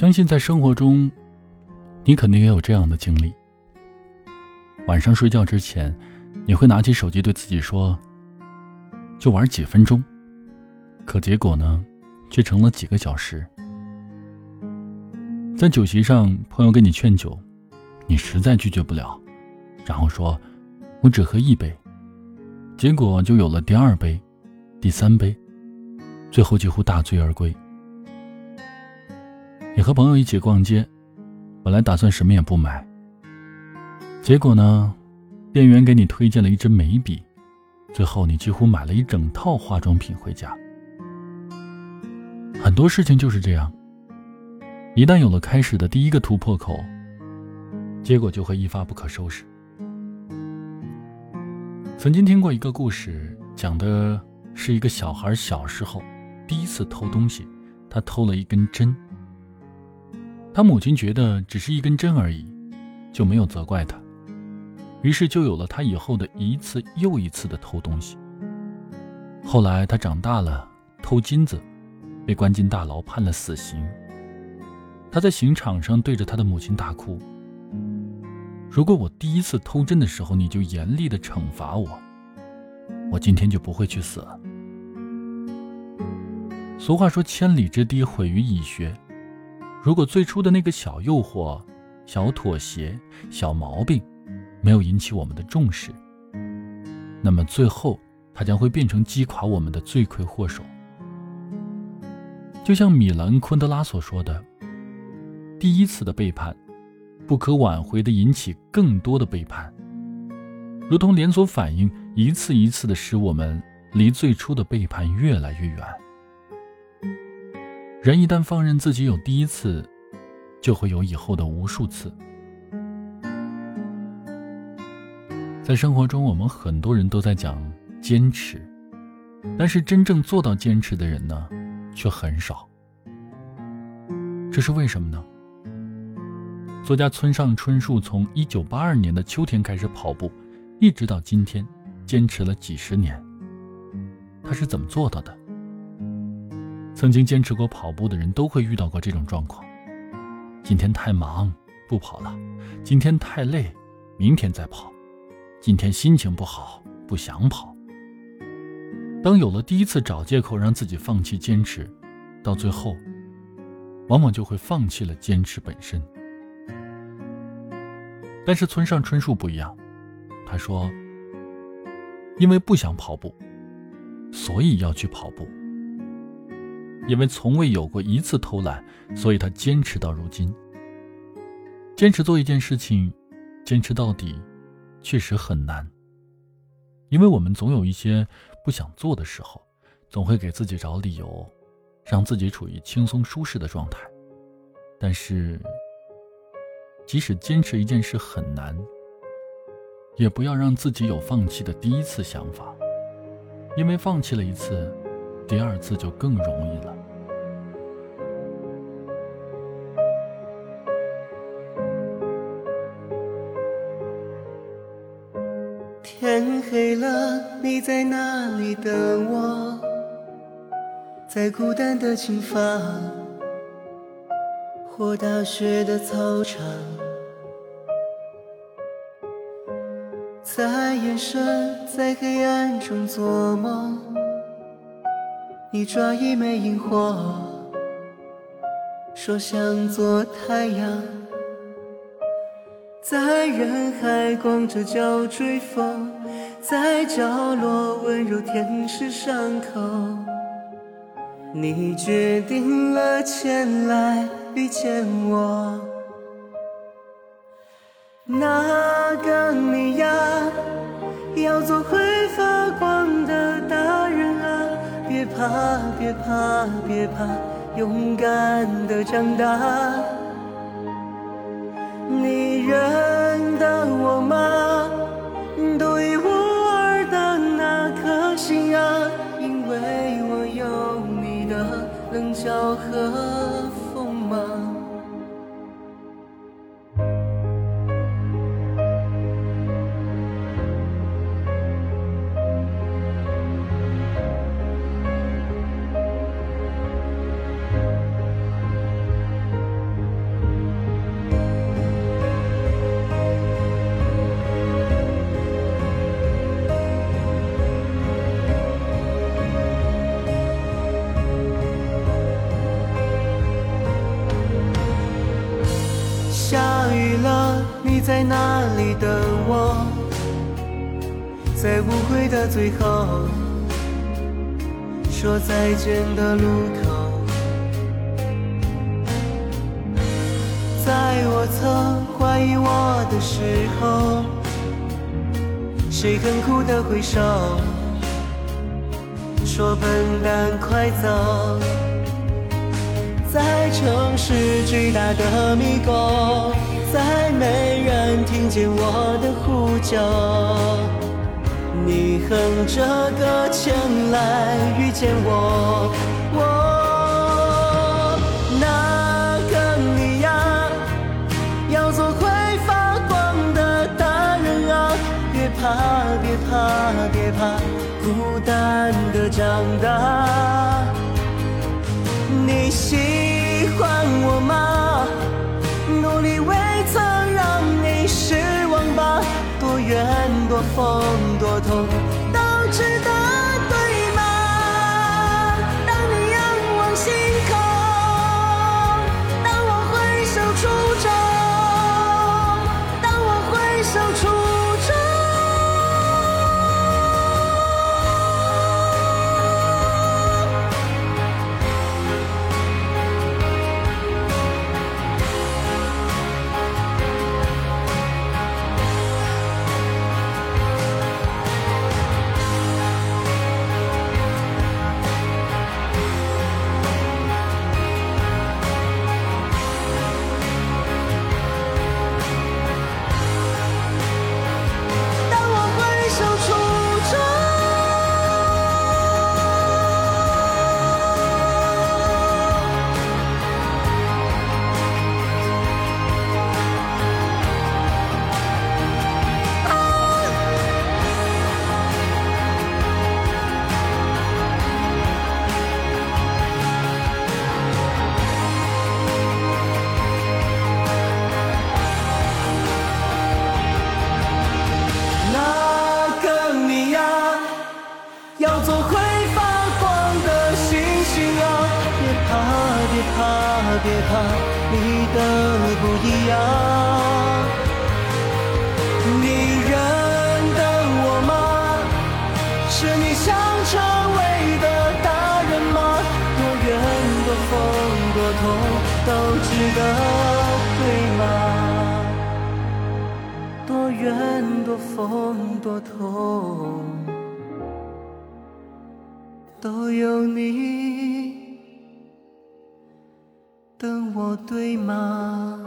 相信在生活中，你肯定也有这样的经历。晚上睡觉之前，你会拿起手机对自己说：“就玩几分钟。”可结果呢，却成了几个小时。在酒席上，朋友跟你劝酒，你实在拒绝不了，然后说：“我只喝一杯。”结果就有了第二杯、第三杯，最后几乎大醉而归。你和朋友一起逛街，本来打算什么也不买，结果呢，店员给你推荐了一支眉笔，最后你几乎买了一整套化妆品回家。很多事情就是这样，一旦有了开始的第一个突破口，结果就会一发不可收拾。曾经听过一个故事，讲的是一个小孩小时候第一次偷东西，他偷了一根针。他母亲觉得只是一根针而已，就没有责怪他，于是就有了他以后的一次又一次的偷东西。后来他长大了，偷金子，被关进大牢，判了死刑。他在刑场上对着他的母亲大哭。如果我第一次偷针的时候，你就严厉的惩罚我，我今天就不会去死了。俗话说：“千里之堤，毁于蚁穴。”如果最初的那个小诱惑、小妥协、小毛病，没有引起我们的重视，那么最后它将会变成击垮我们的罪魁祸首。就像米兰昆德拉所说的：“第一次的背叛。”不可挽回的引起更多的背叛，如同连锁反应，一次一次的使我们离最初的背叛越来越远。人一旦放任自己有第一次，就会有以后的无数次。在生活中，我们很多人都在讲坚持，但是真正做到坚持的人呢，却很少。这是为什么呢？作家村上春树从一九八二年的秋天开始跑步，一直到今天，坚持了几十年。他是怎么做到的？曾经坚持过跑步的人都会遇到过这种状况：今天太忙，不跑了；今天太累，明天再跑；今天心情不好，不想跑。当有了第一次找借口让自己放弃坚持，到最后，往往就会放弃了坚持本身。但是村上春树不一样，他说：“因为不想跑步，所以要去跑步。因为从未有过一次偷懒，所以他坚持到如今。坚持做一件事情，坚持到底，确实很难。因为我们总有一些不想做的时候，总会给自己找理由，让自己处于轻松舒适的状态。但是。”即使坚持一件事很难，也不要让自己有放弃的第一次想法，因为放弃了一次，第二次就更容易了。天黑了，你在哪里等我？在孤单的琴房。或大雪的操场，在夜深，在黑暗中做梦。你抓一枚萤火，说想做太阳，在人海光着脚追风，在角落温柔舔舐伤口。你决定了前来。遇见我，那个你呀，要做会发光！怕，别怕，别怕，勇敢的长大。你认得我吗？独一无二的那颗心啊！因为我有你的棱角和。在哪里等我？在误会的最后，说再见的路口，在我曾怀疑我的时候，谁很酷的挥手，说笨蛋快走。在城市巨大的迷宫，再没人听见我的呼救。你哼着歌前来遇见我，我那个你呀，要做会发光的大人啊！别怕，别怕，别怕，孤单的长大。你喜欢我吗？人多风多痛别怕，你的不一样。你认得我吗？是你想成为的大人吗？多远多风多痛都值得，对吗？多远多风多痛都有你。等我，对吗？